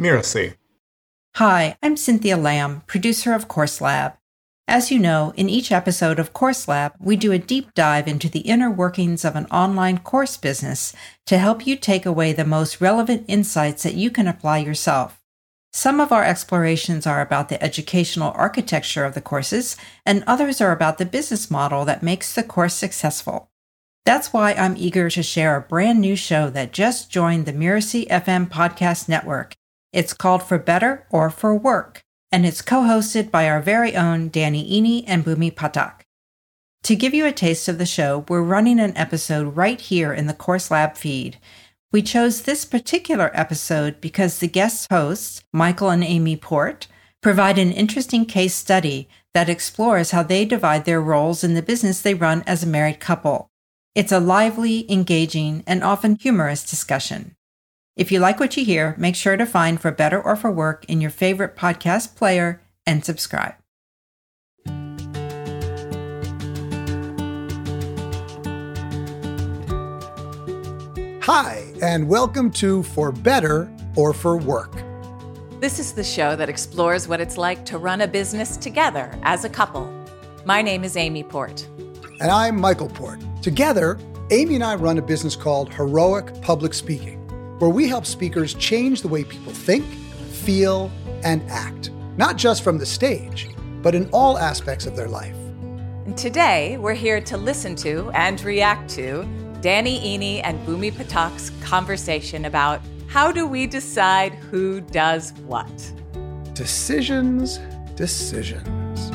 Mirasee. Hi, I'm Cynthia Lamb, producer of Course Lab. As you know, in each episode of Course Lab, we do a deep dive into the inner workings of an online course business to help you take away the most relevant insights that you can apply yourself. Some of our explorations are about the educational architecture of the courses, and others are about the business model that makes the course successful. That's why I'm eager to share a brand new show that just joined the Mirasee FM podcast network. It's called For Better or For Work, and it's co hosted by our very own Danny Iny and Bhoomi Pathak. To give you a taste of the show, we're running an episode right here in the Course Lab feed. We chose this particular episode because the guest hosts, Michael and Amy Port, provide an interesting case study that explores how they divide their roles in the business they run as a married couple. It's a lively, engaging, and often humorous discussion. If you like what you hear, make sure to find For Better or For Work in your favorite podcast player and subscribe. Hi, and welcome to For Better or For Work. This is the show that explores what it's like to run a business together as a couple. My name is Amy Port. And I'm Michael Port. Together, Amy and I run a business called Heroic Public Speaking, where we help speakers change the way people think, feel, and act, not just from the stage, but in all aspects of their life. Today, we're here to listen to and react to Danny Iny and Bhoomi Pathak's conversation about how do we decide who does what? Decisions, decisions.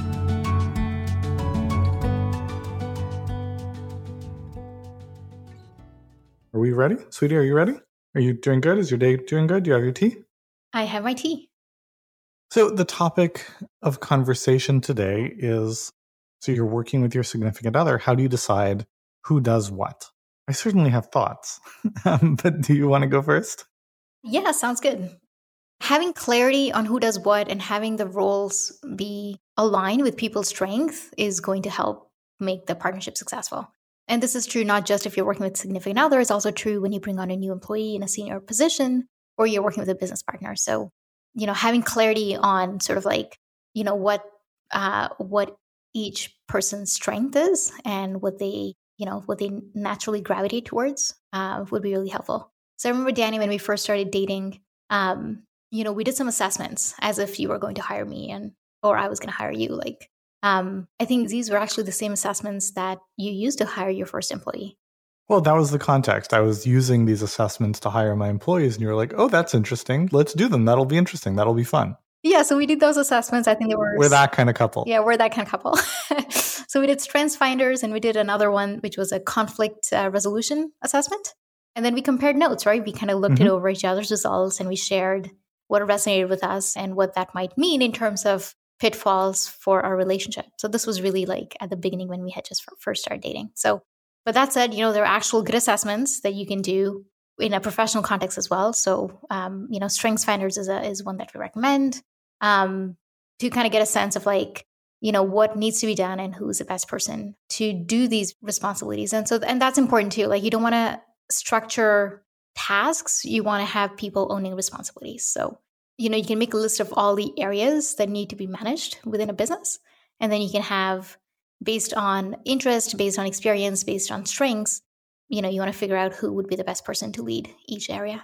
Are we ready? Sweetie, are you ready? Are you doing good? Is your day doing good? Do you have your tea? I have my tea. So, the topic of conversation today is so you're working with your significant other. How do you decide who does what? I certainly have thoughts, um, but do you want to go first? Yeah, sounds good. Having clarity on who does what and having the roles be aligned with people's strength is going to help make the partnership successful. And this is true not just if you're working with significant other, it's also true when you bring on a new employee in a senior position or you're working with a business partner. So, you know, having clarity on sort of like, you know, what uh what each person's strength is and what they, you know, what they naturally gravitate towards uh, would be really helpful. So I remember Danny when we first started dating, um, you know, we did some assessments as if you were going to hire me and or I was going to hire you. Like um, I think these were actually the same assessments that you used to hire your first employee. Well, that was the context. I was using these assessments to hire my employees, and you were like, oh, that's interesting. Let's do them. That'll be interesting. That'll be fun. Yeah, so we did those assessments. I think they were. We're that kind of couple. Yeah, we're that kind of couple. so we did strengths finders, and we did another one, which was a conflict uh, resolution assessment. And then we compared notes, right? We kind of looked mm-hmm. it over each other's results and we shared what resonated with us and what that might mean in terms of pitfalls for our relationship. So this was really like at the beginning when we had just first started dating. So, but that said, you know, there are actual good assessments that you can do in a professional context as well. So, um, you know, Strengths Finders is a, is one that we recommend um, to kind of get a sense of like, you know, what needs to be done and who's the best person to do these responsibilities. And so, and that's important too. Like, you don't want to structure tasks. You want to have people owning responsibilities. So, you know, you can make a list of all the areas that need to be managed within a business. And then you can have, based on interest, based on experience, based on strengths, you know, you want to figure out who would be the best person to lead each area.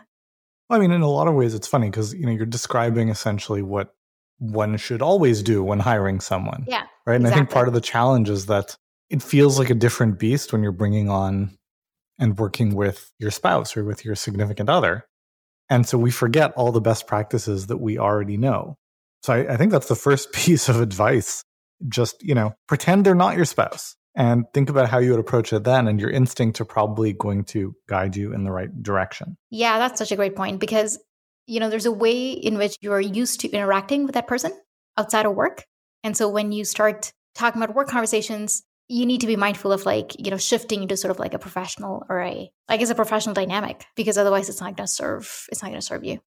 Well, I mean, in a lot of ways, it's funny because, you know, you're describing essentially what one should always do when hiring someone. Yeah. Right. And exactly. I think part of the challenge is that it feels like a different beast when you're bringing on and working with your spouse or with your significant other and so we forget all the best practices that we already know. So I, I think that's the first piece of advice. Just, you know, pretend they're not your spouse and think about how you would approach it then. And your instincts are probably going to guide you in the right direction. Yeah, that's such a great point because, you know, there's a way in which you're used to interacting with that person outside of work. And so when you start talking about work conversations, you need to be mindful of like you know shifting into sort of like a professional or a like it's a professional dynamic because otherwise it's not going to serve it's not going to serve you.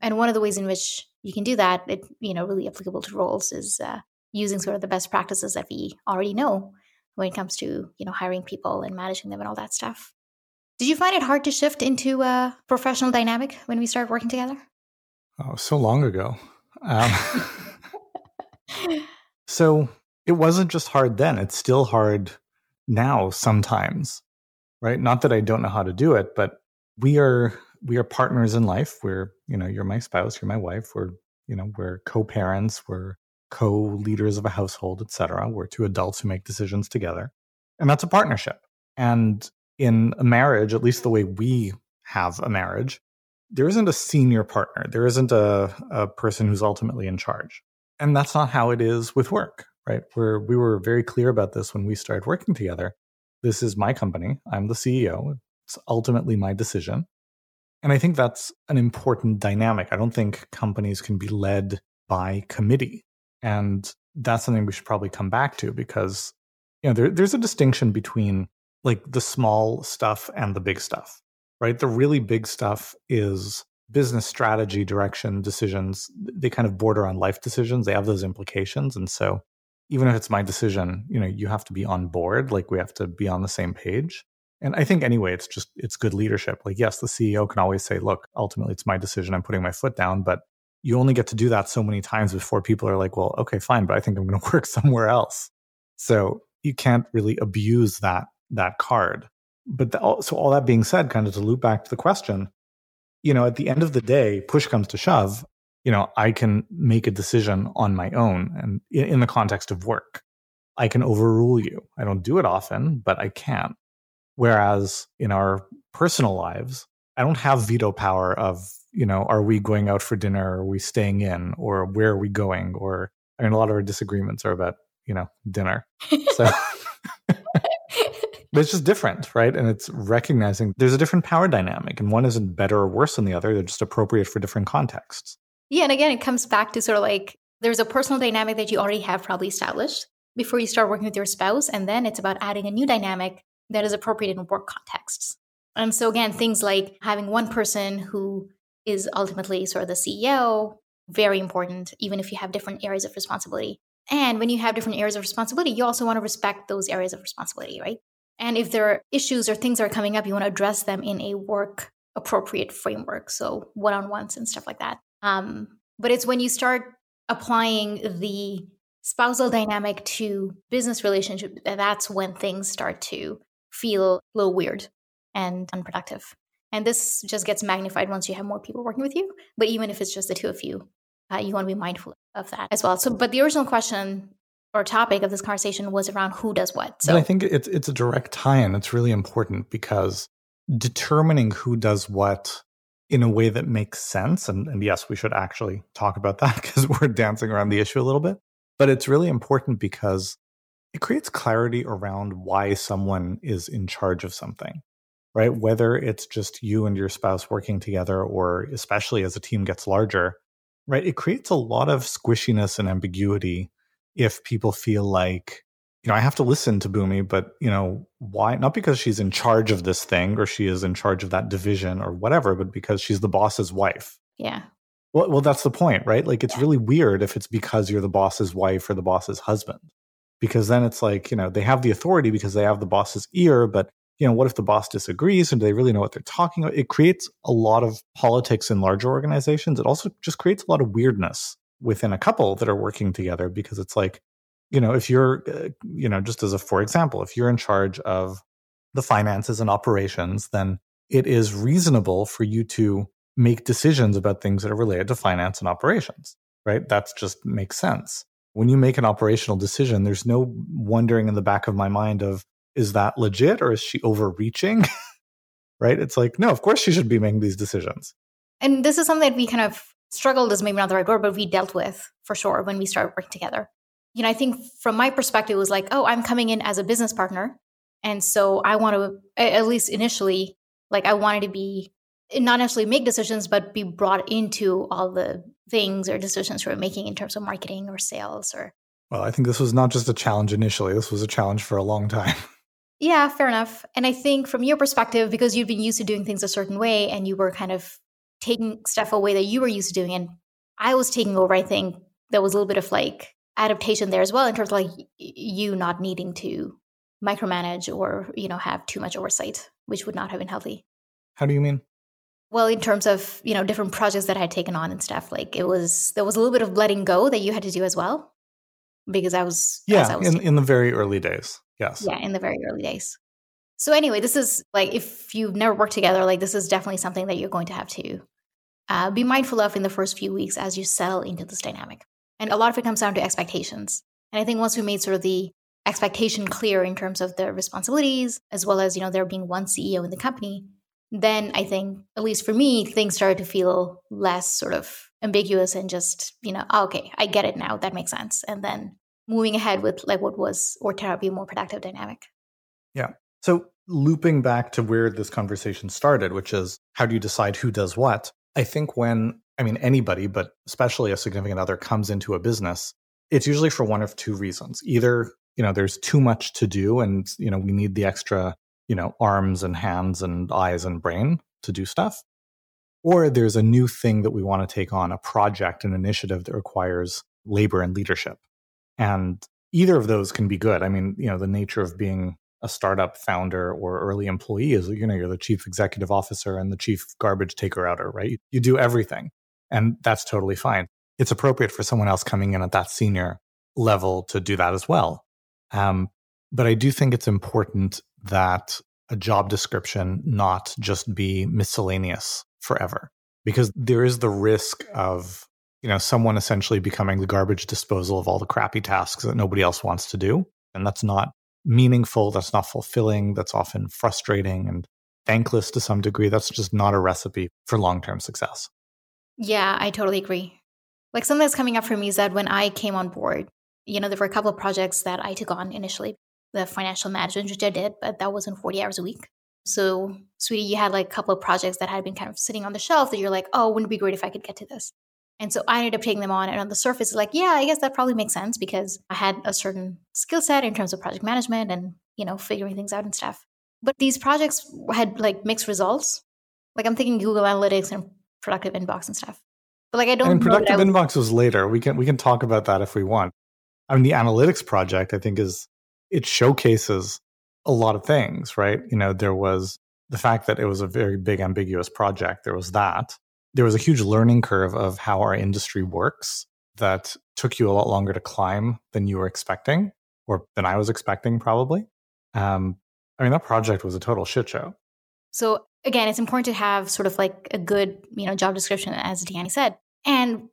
And one of the ways in which you can do that it you know really applicable to roles is uh, using sort of the best practices that we already know when it comes to you know hiring people and managing them and all that stuff. Did you find it hard to shift into a professional dynamic when we started working together? Oh, so long ago. Um, so it wasn't just hard then, it's still hard now sometimes. Right? Not that I don't know how to do it, but we are we are partners in life. We're, you know, you're my spouse, you're my wife, we're, you know, we're co-parents, we're co-leaders of a household, etc. We're two adults who make decisions together. And that's a partnership. And in a marriage, at least the way we have a marriage, there isn't a senior partner. There isn't a, a person who's ultimately in charge. And that's not how it is with work, right? Where we were very clear about this when we started working together. This is my company. I'm the CEO. It's ultimately my decision. And I think that's an important dynamic. I don't think companies can be led by committee. And that's something we should probably come back to because you know there, there's a distinction between like the small stuff and the big stuff right the really big stuff is business strategy direction decisions they kind of border on life decisions they have those implications and so even if it's my decision you know you have to be on board like we have to be on the same page and i think anyway it's just it's good leadership like yes the ceo can always say look ultimately it's my decision i'm putting my foot down but you only get to do that so many times before people are like, well, okay, fine, but I think I'm going to work somewhere else. So you can't really abuse that that card. But the, so all that being said, kind of to loop back to the question, you know, at the end of the day, push comes to shove, you know, I can make a decision on my own and in, the context of work. I can overrule you. I don't do it often, but I can. Whereas in our personal lives, I don't have veto power of you know, are we going out for dinner? Are we staying in? Or where are we going? Or I mean, a lot of our disagreements are about, you know, dinner. So but it's just different, right? And it's recognizing there's a different power dynamic and one isn't better or worse than the other. They're just appropriate for different contexts. Yeah. And again, it comes back to sort of like there's a personal dynamic that you already have probably established before you start working with your spouse. And then it's about adding a new dynamic that is appropriate in work contexts. And so, again, things like having one person who is ultimately sort of the CEO, very important, even if you have different areas of responsibility. And when you have different areas of responsibility, you also want to respect those areas of responsibility, right? And if there are issues or things that are coming up, you want to address them in a work appropriate framework. So one on ones and stuff like that. Um, but it's when you start applying the spousal dynamic to business relationship that's when things start to feel a little weird and unproductive. And this just gets magnified once you have more people working with you. But even if it's just the two of you, uh, you want to be mindful of that as well. So, but the original question or topic of this conversation was around who does what. So but I think it's it's a direct tie-in. It's really important because determining who does what in a way that makes sense, and, and yes, we should actually talk about that because we're dancing around the issue a little bit. But it's really important because it creates clarity around why someone is in charge of something right? Whether it's just you and your spouse working together, or especially as a team gets larger, right? It creates a lot of squishiness and ambiguity if people feel like, you know, I have to listen to Bhoomi, but, you know, why? Not because she's in charge of this thing or she is in charge of that division or whatever, but because she's the boss's wife. Yeah. Well, well, that's the point, right? Like, it's really weird if it's because you're the boss's wife or the boss's husband, because then it's like, you know, they have the authority because they have the boss's ear, but you know, what if the boss disagrees and do they really know what they're talking about? It creates a lot of politics in larger organizations. It also just creates a lot of weirdness within a couple that are working together because it's like, you know, if you're, uh, you know, just as a for example, if you're in charge of the finances and operations, then it is reasonable for you to make decisions about things that are related to finance and operations, right? That's just makes sense. When you make an operational decision, there's no wondering in the back of my mind of, is that legit or is she overreaching? right? It's like, no, of course she should be making these decisions. And this is something that we kind of struggled is maybe not the right word, but we dealt with for sure when we started working together. You know, I think from my perspective, it was like, oh, I'm coming in as a business partner. And so I want to, at least initially, like I wanted to be not necessarily make decisions, but be brought into all the things or decisions we're making in terms of marketing or sales or. Well, I think this was not just a challenge initially. This was a challenge for a long time. Yeah, fair enough. And I think from your perspective, because you've been used to doing things a certain way and you were kind of taking stuff away that you were used to doing, and I was taking over, I think there was a little bit of like adaptation there as well in terms of like you not needing to micromanage or, you know, have too much oversight, which would not have been healthy. How do you mean? Well, in terms of, you know, different projects that I had taken on and stuff, like it was there was a little bit of letting go that you had to do as well. Because I was Yeah, I was in, in the very early days. Yes. Yeah, in the very early days. So anyway, this is like if you've never worked together, like this is definitely something that you're going to have to uh, be mindful of in the first few weeks as you settle into this dynamic. And a lot of it comes down to expectations. And I think once we made sort of the expectation clear in terms of the responsibilities, as well as, you know, there being one CEO in the company, then I think, at least for me, things started to feel less sort of ambiguous and just, you know, oh, okay, I get it now. That makes sense. And then moving ahead with like what was or to be more productive dynamic. Yeah. So looping back to where this conversation started, which is how do you decide who does what? I think when, I mean, anybody, but especially a significant other comes into a business, it's usually for one of two reasons. Either, you know, there's too much to do and, you know, we need the extra, you know, arms and hands and eyes and brain to do stuff. Or there's a new thing that we want to take on, a project, an initiative that requires labor and leadership. And either of those can be good. I mean, you know, the nature of being a startup founder or early employee is you know you're the chief executive officer and the chief garbage taker outer right you do everything and that's totally fine it's appropriate for someone else coming in at that senior level to do that as well um, but i do think it's important that a job description not just be miscellaneous forever because there is the risk of you know someone essentially becoming the garbage disposal of all the crappy tasks that nobody else wants to do and that's not meaningful, that's not fulfilling, that's often frustrating and thankless to some degree. That's just not a recipe for long term success. Yeah, I totally agree. Like something that's coming up for me is that when I came on board, you know, there were a couple of projects that I took on initially, the financial management, which I did, but that wasn't 40 hours a week. So, sweetie, you had like a couple of projects that had been kind of sitting on the shelf that you're like, oh, wouldn't it be great if I could get to this? And so I ended up taking them on. And on the surface, like, yeah, I guess that probably makes sense because I had a certain skill set in terms of project management and, you know, figuring things out and stuff. But these projects had like mixed results. Like I'm thinking Google Analytics and productive inbox and stuff. But like I don't And productive inbox was later. We can we can talk about that if we want. I mean the analytics project I think is it showcases a lot of things, right? You know, there was the fact that it was a very big ambiguous project. There was that there was a huge learning curve of how our industry works that took you a lot longer to climb than you were expecting or than I was expecting, probably. Um, I mean, that project was a total shit show. So again, it's important to have sort of like a good, you know, job description, as Danny said. And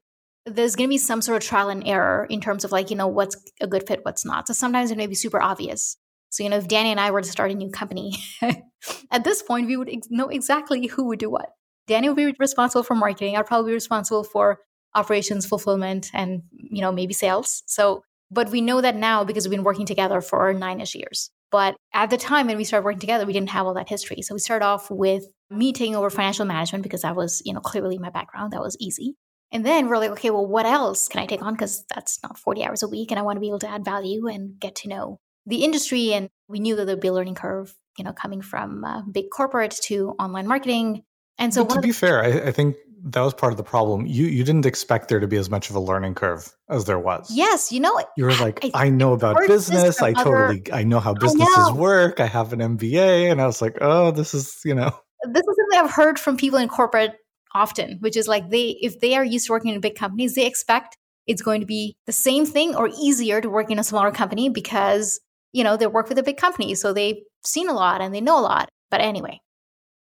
there's going to be some sort of trial and error in terms of like, you know, what's a good fit, what's not. So sometimes it may be super obvious. So, you know, if Danny and I were to start a new company, at this point, we would ex- know exactly who would do what. Danny would be responsible for marketing. I'd probably be responsible for operations, fulfillment, and you know maybe sales. So, but we know that now because we've been working together for nine-ish years. But at the time when we started working together, we didn't have all that history. So we started off with me taking over financial management because that was you know clearly my background. That was easy. And then we're like, okay, well, what else can I take on? Because that's not 40 hours a week. And I want to be able to add value and get to know the industry. And we knew that there'd be a learning curve, you know, coming from uh, big corporate to online marketing and so, to be the- fair, I, I, think that was part of the problem. You you didn't expect there to be as much of a learning curve as there was. Yes, you know, you were like, I, I know about business. I totally, I know how businesses know. work. I have an MBA, and I was like, oh, this is, you know, this is something I've heard from people in corporate often, which is like they, if they are used to working in big companies, they expect it's going to be the same thing or easier to work in a smaller company because you know they work with a big company, so they've seen a lot and they know a lot. But anyway,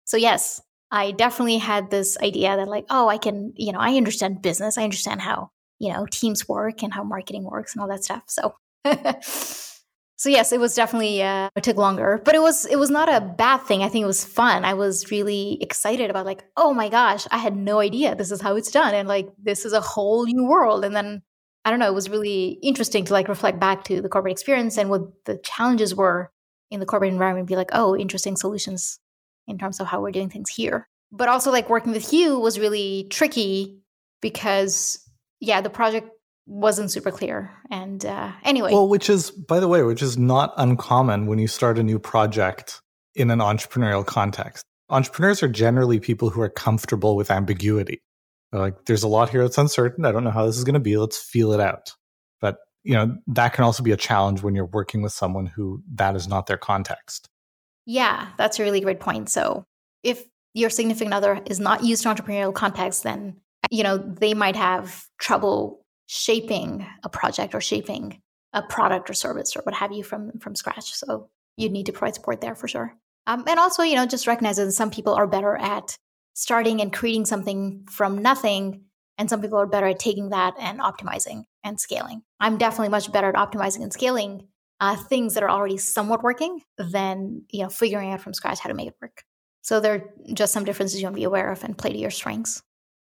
so yes, I definitely had this idea that like, oh, I can, you know, I understand business. I understand how, you know, teams work and how marketing works and all that stuff. So so yes, it was definitely uh, it took longer, but it was it was not a bad thing. I think it was fun. I was really excited about like, oh my gosh, I had no idea this is how it's done and like this is a whole new world. And then I don't know, it was really interesting to like reflect back to the corporate experience and what the challenges were in the corporate environment be like, oh, interesting solutions in terms of how we're doing things here. But also, like working with Hugh was really tricky because, yeah, the project wasn't super clear. And uh, anyway. Well, which is, by the way, which is not uncommon when you start a new project in an entrepreneurial context. Entrepreneurs are generally people who are comfortable with ambiguity. They're like, there's a lot here that's uncertain. I don't know how this is going to be. Let's feel it out. But, you know, that can also be a challenge when you're working with someone who that is not their context. Yeah, that's a really great point. So if your significant other is not used to entrepreneurial context, then you know they might have trouble shaping a project or shaping a product or service or what have you from from scratch. So you'd need to provide support there for sure. Um, and also, you know, just recognize that some people are better at starting and creating something from nothing, and some people are better at taking that and optimizing and scaling. I'm definitely much better at optimizing and scaling uh, things that are already somewhat working than you know figuring out from scratch how to make it work. So there are just some differences you want to be aware of and play to your strengths.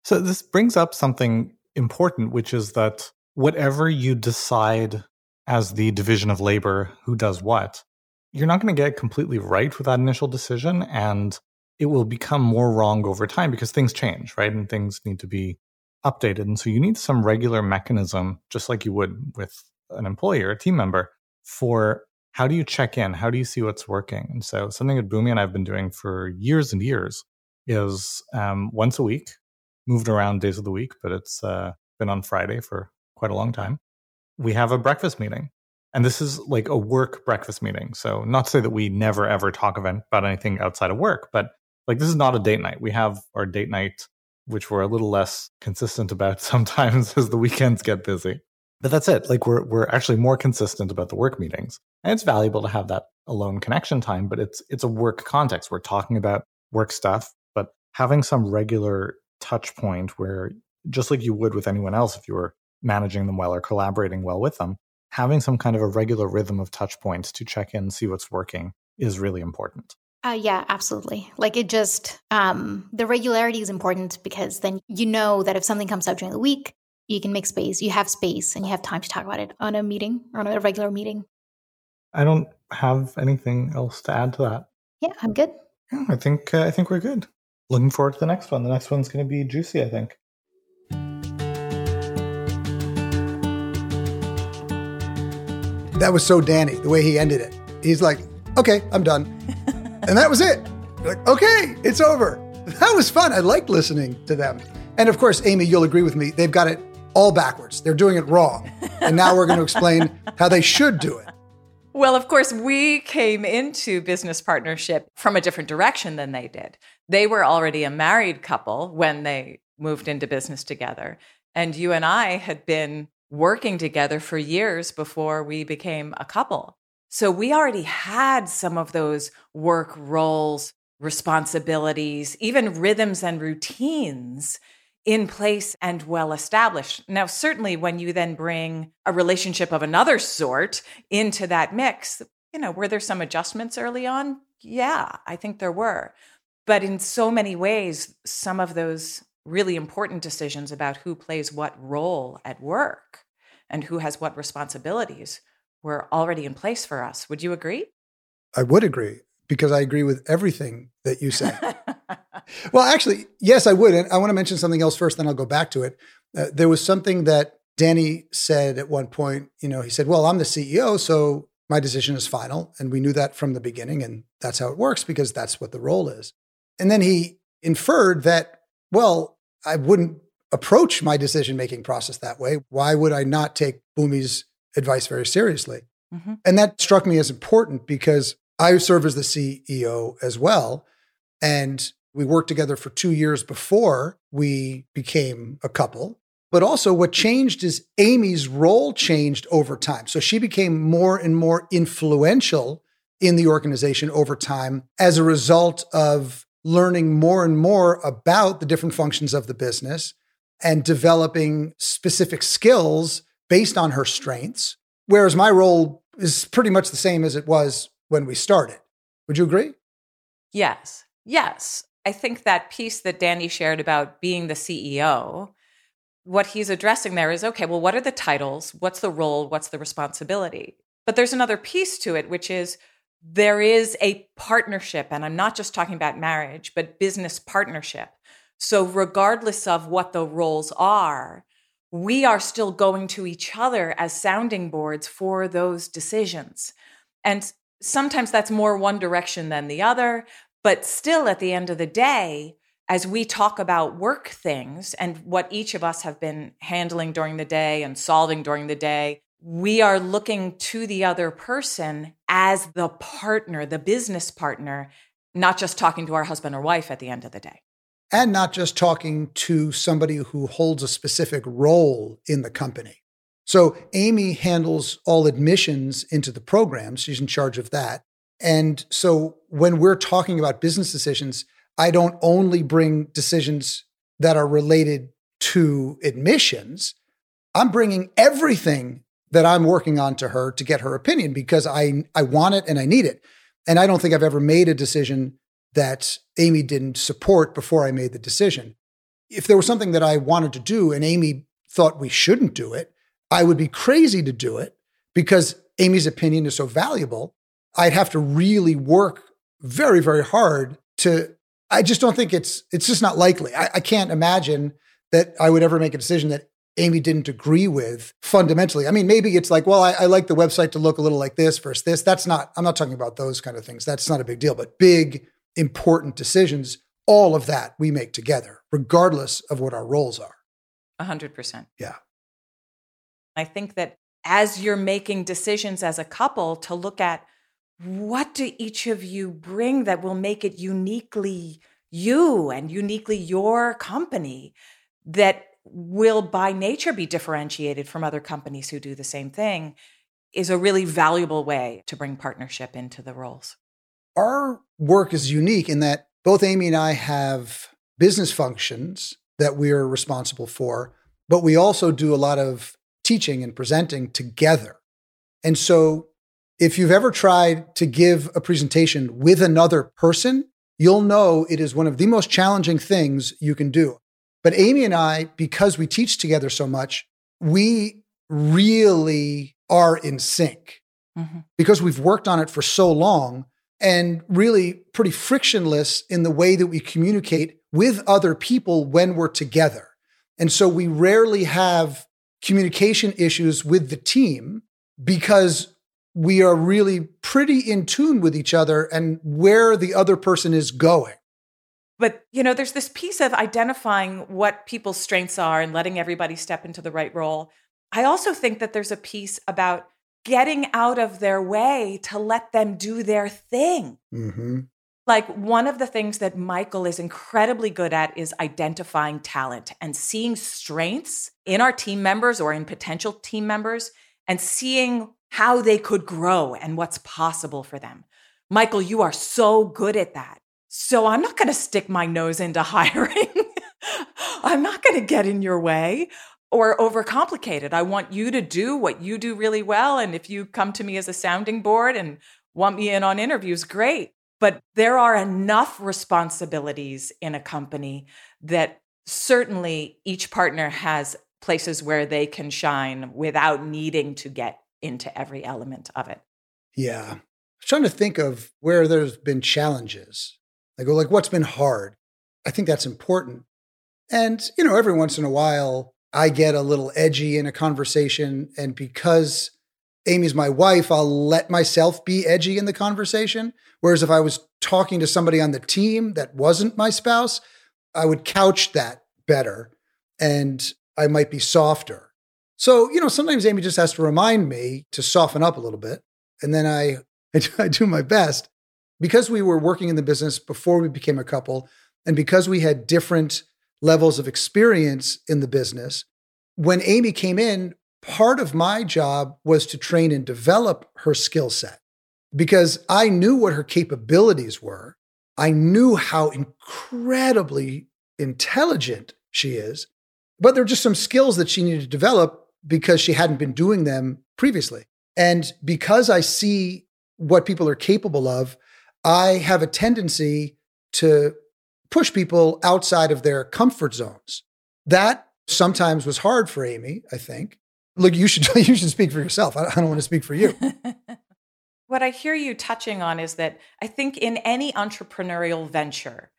So this brings up something important, which is that whatever you decide as the division of labor, who does what, you're not going to get completely right with that initial decision. And it will become more wrong over time because things change, right? And things need to be updated. And so you need some regular mechanism, just like you would with an employee or a team member, for how do you check in? How do you see what's working? And so something that Bhoomi and I've been doing for years and years is um, once a week, moved around days of the week, but it's uh, been on Friday for quite a long time. We have a breakfast meeting. And this is like a work breakfast meeting. So, not to say that we never ever talk about anything outside of work, but like this is not a date night. We have our date night, which we're a little less consistent about sometimes as the weekends get busy. But that's it. Like we're we're actually more consistent about the work meetings. And it's valuable to have that alone connection time, but it's it's a work context. We're talking about work stuff, but having some regular touch point where just like you would with anyone else if you were managing them well or collaborating well with them, having some kind of a regular rhythm of touch points to check in, see what's working is really important. Uh, yeah, absolutely. Like it just, um, the regularity is important because then you know that if something comes up during the week, you can make space, you have space, and you have time to talk about it on a meeting or on a regular meeting. I don't have anything else to add to that. Yeah, I'm good. Yeah, I think uh, I think we're good. Looking forward to the next one. The next one's going to be juicy, I think. That was so Danny, the way he ended it. He's like, okay, I'm done. and that was it. Like, okay, it's over. That was fun. I liked listening to them. And of course, Amy, you'll agree with me, they've got it all backwards. They're doing it wrong. And now we're going to explain how they should do it. Well, of course, we came into business partnership from a different direction than they did. They were already a married couple when they moved into business together. And you and I had been working together for years before we became a couple. So we already had some of those work roles, responsibilities, even rhythms and routines in place and well established. Now, certainly when you then bring a relationship of another sort into that mix, you know, were there some adjustments early on? Yeah, I think there were. But in so many ways, some of those really important decisions about who plays what role at work and who has what responsibilities were already in place for us. Would you agree? I would agree because I agree with everything that you say. well, actually, yes, I would. And I want to mention something else first, then I'll go back to it. Uh, there was something that Danny said at one point. You know, he said, Well, I'm the CEO, so my decision is final. And we knew that from the beginning. And that's how it works because that's what the role is. And then he inferred that, well, I wouldn't approach my decision making process that way. Why would I not take Bhoomi's advice very seriously? Mm-hmm. And that struck me as important because I serve as the CEO as well. And we worked together for two years before we became a couple. But also, what changed is Amy's role changed over time. So she became more and more influential in the organization over time as a result of learning more and more about the different functions of the business and developing specific skills based on her strengths. Whereas my role is pretty much the same as it was when we started. Would you agree? Yes. Yes. I think that piece that Danny shared about being the CEO, what he's addressing there is okay, well, what are the titles? What's the role? What's the responsibility? But there's another piece to it, which is there is a partnership. And I'm not just talking about marriage, but business partnership so, regardless of what the roles are, we are still going to each other as sounding boards for those decisions. And sometimes that's more one direction than the other. But still, at the end of the day, as we talk about work things and what each of us have been handling during the day and solving during the day, we are looking to the other person as the partner, the business partner, not just talking to our husband or wife at the end of the day. And not just talking to somebody who holds a specific role in the company. So Amy handles all admissions into the program. She's in charge of that. And so when we're talking about business decisions, I don't only bring decisions that are related to admissions. I'm bringing everything that I'm working on to her to get her opinion because I I want it and I need it. And I don't think I've ever made a decision that Amy didn't support before I made the decision. If there was something that I wanted to do and Amy thought we shouldn't do it, I would be crazy to do it because Amy's opinion is so valuable. I'd have to really work very, very hard to. I just don't think it's it's just not likely. I, I can't imagine that I would ever make a decision that Amy didn't agree with fundamentally. I mean, maybe it's like, well, I, I, like the website to look a little like this versus this. That's not, I'm not talking about those kind of things. That's not a big deal, but big, important decisions, all of that we make together, regardless of what our roles are. A hundred percent. Yeah. I think that as you're making decisions as a couple to look at what do each of you bring that will make it uniquely you and uniquely your company that will by nature be differentiated from other companies who do the same thing is a really valuable way to bring partnership into the roles. Our work is unique in that both Amy and I have business functions that we are responsible for, but we also do a lot of teaching and presenting together. And so if you've ever tried to give a presentation with another person, you'll know it is one of the most challenging things you can do. But Amy and I, because we teach together so much, we really are in sync mm-hmm. because we've worked on it for so long and really pretty frictionless in the way that we communicate with other people when we're together. And so we rarely have communication issues with the team because we are really pretty in tune with each other and where the other person is going. But, you know, there's this piece of identifying what people's strengths are and letting everybody step into the right role. I also think that there's a piece about getting out of their way to let them do their thing. Mm-hmm. Like one of the things that Michael is incredibly good at is identifying talent and seeing strengths in our team members or in potential team members and seeing how they could grow and what's possible for them. Michael, you are so good at that. So I'm not going to stick my nose into hiring. I'm not going to get in your way or overcomplicate it. I want you to do what you do really well. And if you come to me as a sounding board and want me in on interviews, great. But there are enough responsibilities in a company that certainly each partner has places where they can shine without needing to get into every element of it. Yeah. I was trying to think of where there's been challenges. I go, like, what's been hard? I think that's important. And, you know, every once in a while, I get a little edgy in a conversation. And because Amy's my wife, I'll let myself be edgy in the conversation. Whereas if I was talking to somebody on the team that wasn't my spouse, I would couch that better and I might be softer. So, you know, sometimes Amy just has to remind me to soften up a little bit. And then I, I do my best. Because we were working in the business before we became a couple, and because we had different levels of experience in the business, when Amy came in, part of my job was to train and develop her skill set because I knew what her capabilities were. I knew how incredibly intelligent she is, but there were just some skills that she needed to develop because she hadn't been doing them previously. And because I see what people are capable of, I have a tendency to push people outside of their comfort zones. That sometimes was hard for Amy, I think. Look, you should you should speak for yourself. I don't want to speak for you. what I hear you touching on is that I think in any entrepreneurial venture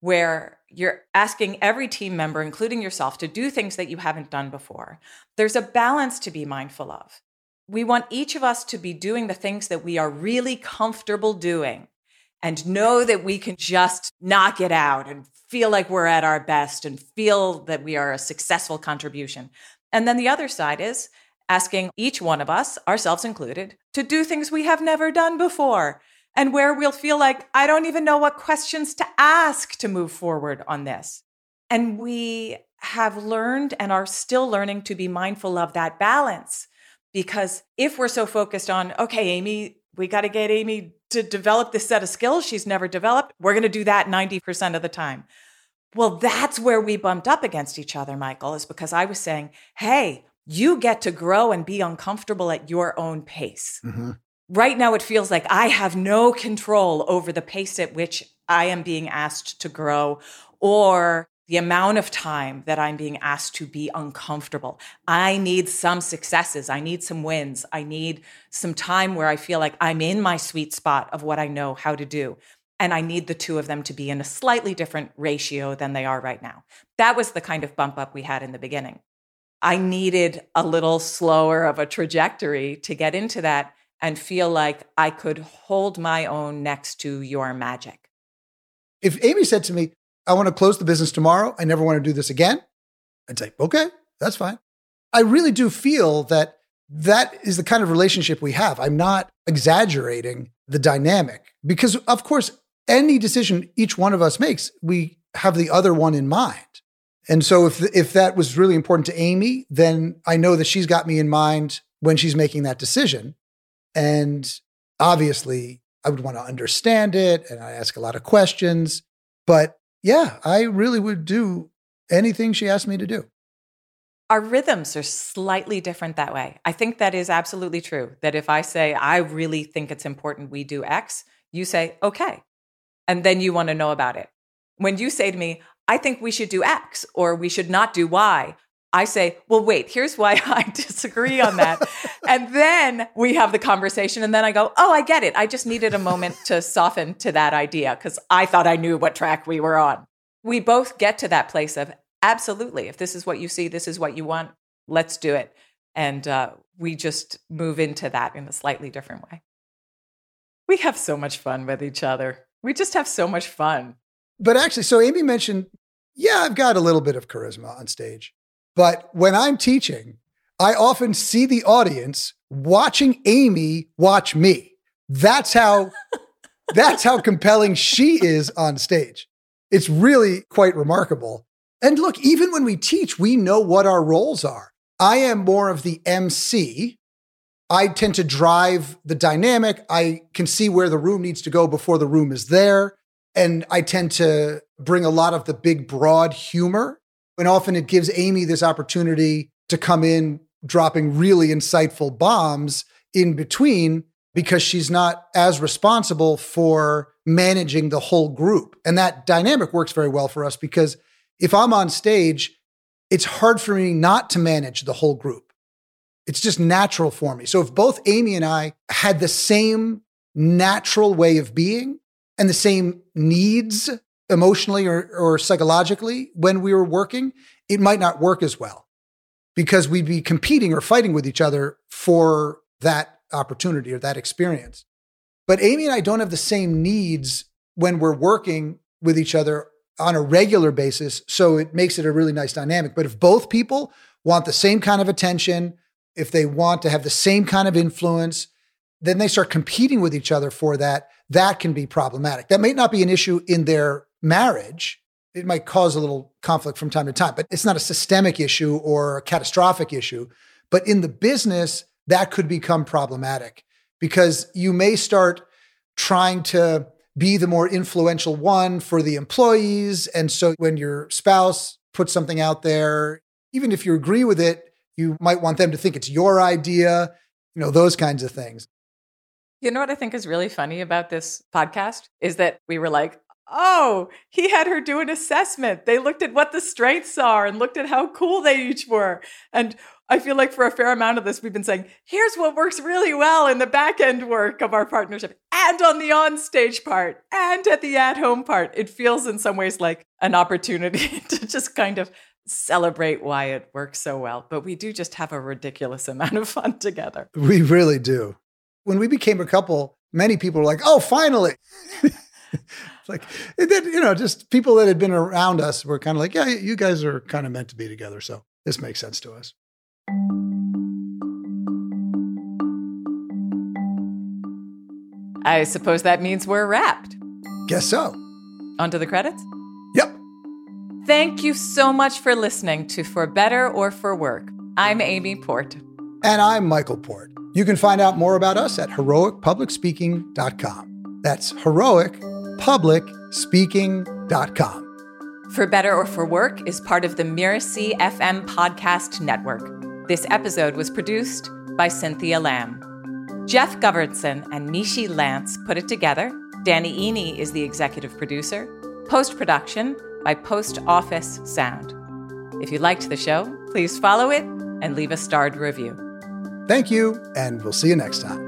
where you're asking every team member, including yourself, to do things that you haven't done before, there's a balance to be mindful of. We want each of us to be doing the things that we are really comfortable doing and know that we can just knock it out and feel like we're at our best and feel that we are a successful contribution. And then the other side is asking each one of us, ourselves included, to do things we have never done before and where we'll feel like, I don't even know what questions to ask to move forward on this. And we have learned and are still learning to be mindful of that balance. Because if we're so focused on, okay, Amy, we got to get Amy to develop this set of skills she's never developed, we're going to do that 90% of the time. Well, that's where we bumped up against each other, Michael, is because I was saying, hey, you get to grow and be uncomfortable at your own pace. Mm-hmm. Right now, it feels like I have no control over the pace at which I am being asked to grow or the amount of time that I'm being asked to be uncomfortable. I need some successes. I need some wins. I need some time where I feel like I'm in my sweet spot of what I know how to do. And I need the two of them to be in a slightly different ratio than they are right now. That was the kind of bump up we had in the beginning. I needed a little slower of a trajectory to get into that and feel like I could hold my own next to your magic. If Amy said to me, I want to close the business tomorrow, I never want to do this again, I'd say, okay, that's fine. I really do feel that that is the kind of relationship we have. I'm not exaggerating the dynamic because, of course, any decision each one of us makes, we have the other one in mind. And so if if that was really important to Amy, then I know that she's got me in mind when she's making that decision. And obviously, I would want to understand it and I ask a lot of questions. But yeah, I really would do anything she asked me to do. Our rhythms are slightly different that way. I think that is absolutely true. That if I say, I really think it's important we do X, you say, okay. And then you want to know about it. When you say to me, I think we should do X or we should not do Y. I say, well, wait, here's why I disagree on that. and then we have the conversation. And then I go, oh, I get it. I just needed a moment to soften to that idea because I thought I knew what track we were on. We both get to that place of absolutely, if this is what you see, this is what you want, let's do it. And uh, we just move into that in a slightly different way. We have so much fun with each other. We just have so much fun. But actually, so Amy mentioned, yeah, I've got a little bit of charisma on stage. But when I'm teaching, I often see the audience watching Amy watch me. That's how that's how compelling she is on stage. It's really quite remarkable. And look, even when we teach, we know what our roles are. I am more of the MC. I tend to drive the dynamic. I can see where the room needs to go before the room is there. And I tend to bring a lot of the big, broad humor. And often it gives Amy this opportunity to come in dropping really insightful bombs in between because she's not as responsible for managing the whole group. And that dynamic works very well for us because if I'm on stage, it's hard for me not to manage the whole group. It's just natural for me. So if both Amy and I had the same natural way of being, and the same needs emotionally or, or psychologically when we were working, it might not work as well because we'd be competing or fighting with each other for that opportunity or that experience. But Amy and I don't have the same needs when we're working with each other on a regular basis. So it makes it a really nice dynamic. But if both people want the same kind of attention, if they want to have the same kind of influence, then they start competing with each other for that that can be problematic. That may not be an issue in their marriage. It might cause a little conflict from time to time, but it's not a systemic issue or a catastrophic issue. But in the business, that could become problematic because you may start trying to be the more influential one for the employees. And so when your spouse puts something out there, even if you agree with it, you might want them to think it's your idea, you know, those kinds of things. You know what I think is really funny about this podcast is that we were like, oh, he had her do an assessment. They looked at what the strengths are and looked at how cool they each were. And I feel like for a fair amount of this, we've been saying, here's what works really well in the back end work of our partnership and on the on stage part and at the at home part. It feels in some ways like an opportunity to just kind of celebrate why it works so well. But we do just have a ridiculous amount of fun together. We really do when we became a couple, many people were like, "Oh, finally." like then, you know, just people that had been around us were kind of like, "Yeah, you guys are kind of meant to be together." So this makes sense to us. I suppose that means we're wrapped. Guess so. Onto the credits? Yep. Thank you so much for listening to For Better or For Work. I'm Amy Port. And I'm Michael Port. You can find out more about us at heroicpublicspeaking.com. That's heroicpublicspeaking.com. For Better or For Work is part of the Mirasee FM podcast network. This episode was produced by Cynthia Lamb. Jeff Govertson and Nishi Lance put it together. Danny Iny is the executive producer. Post production by Post Office Sound. If you liked the show, please follow it and leave a starred review. Thank you, and we'll see you next time.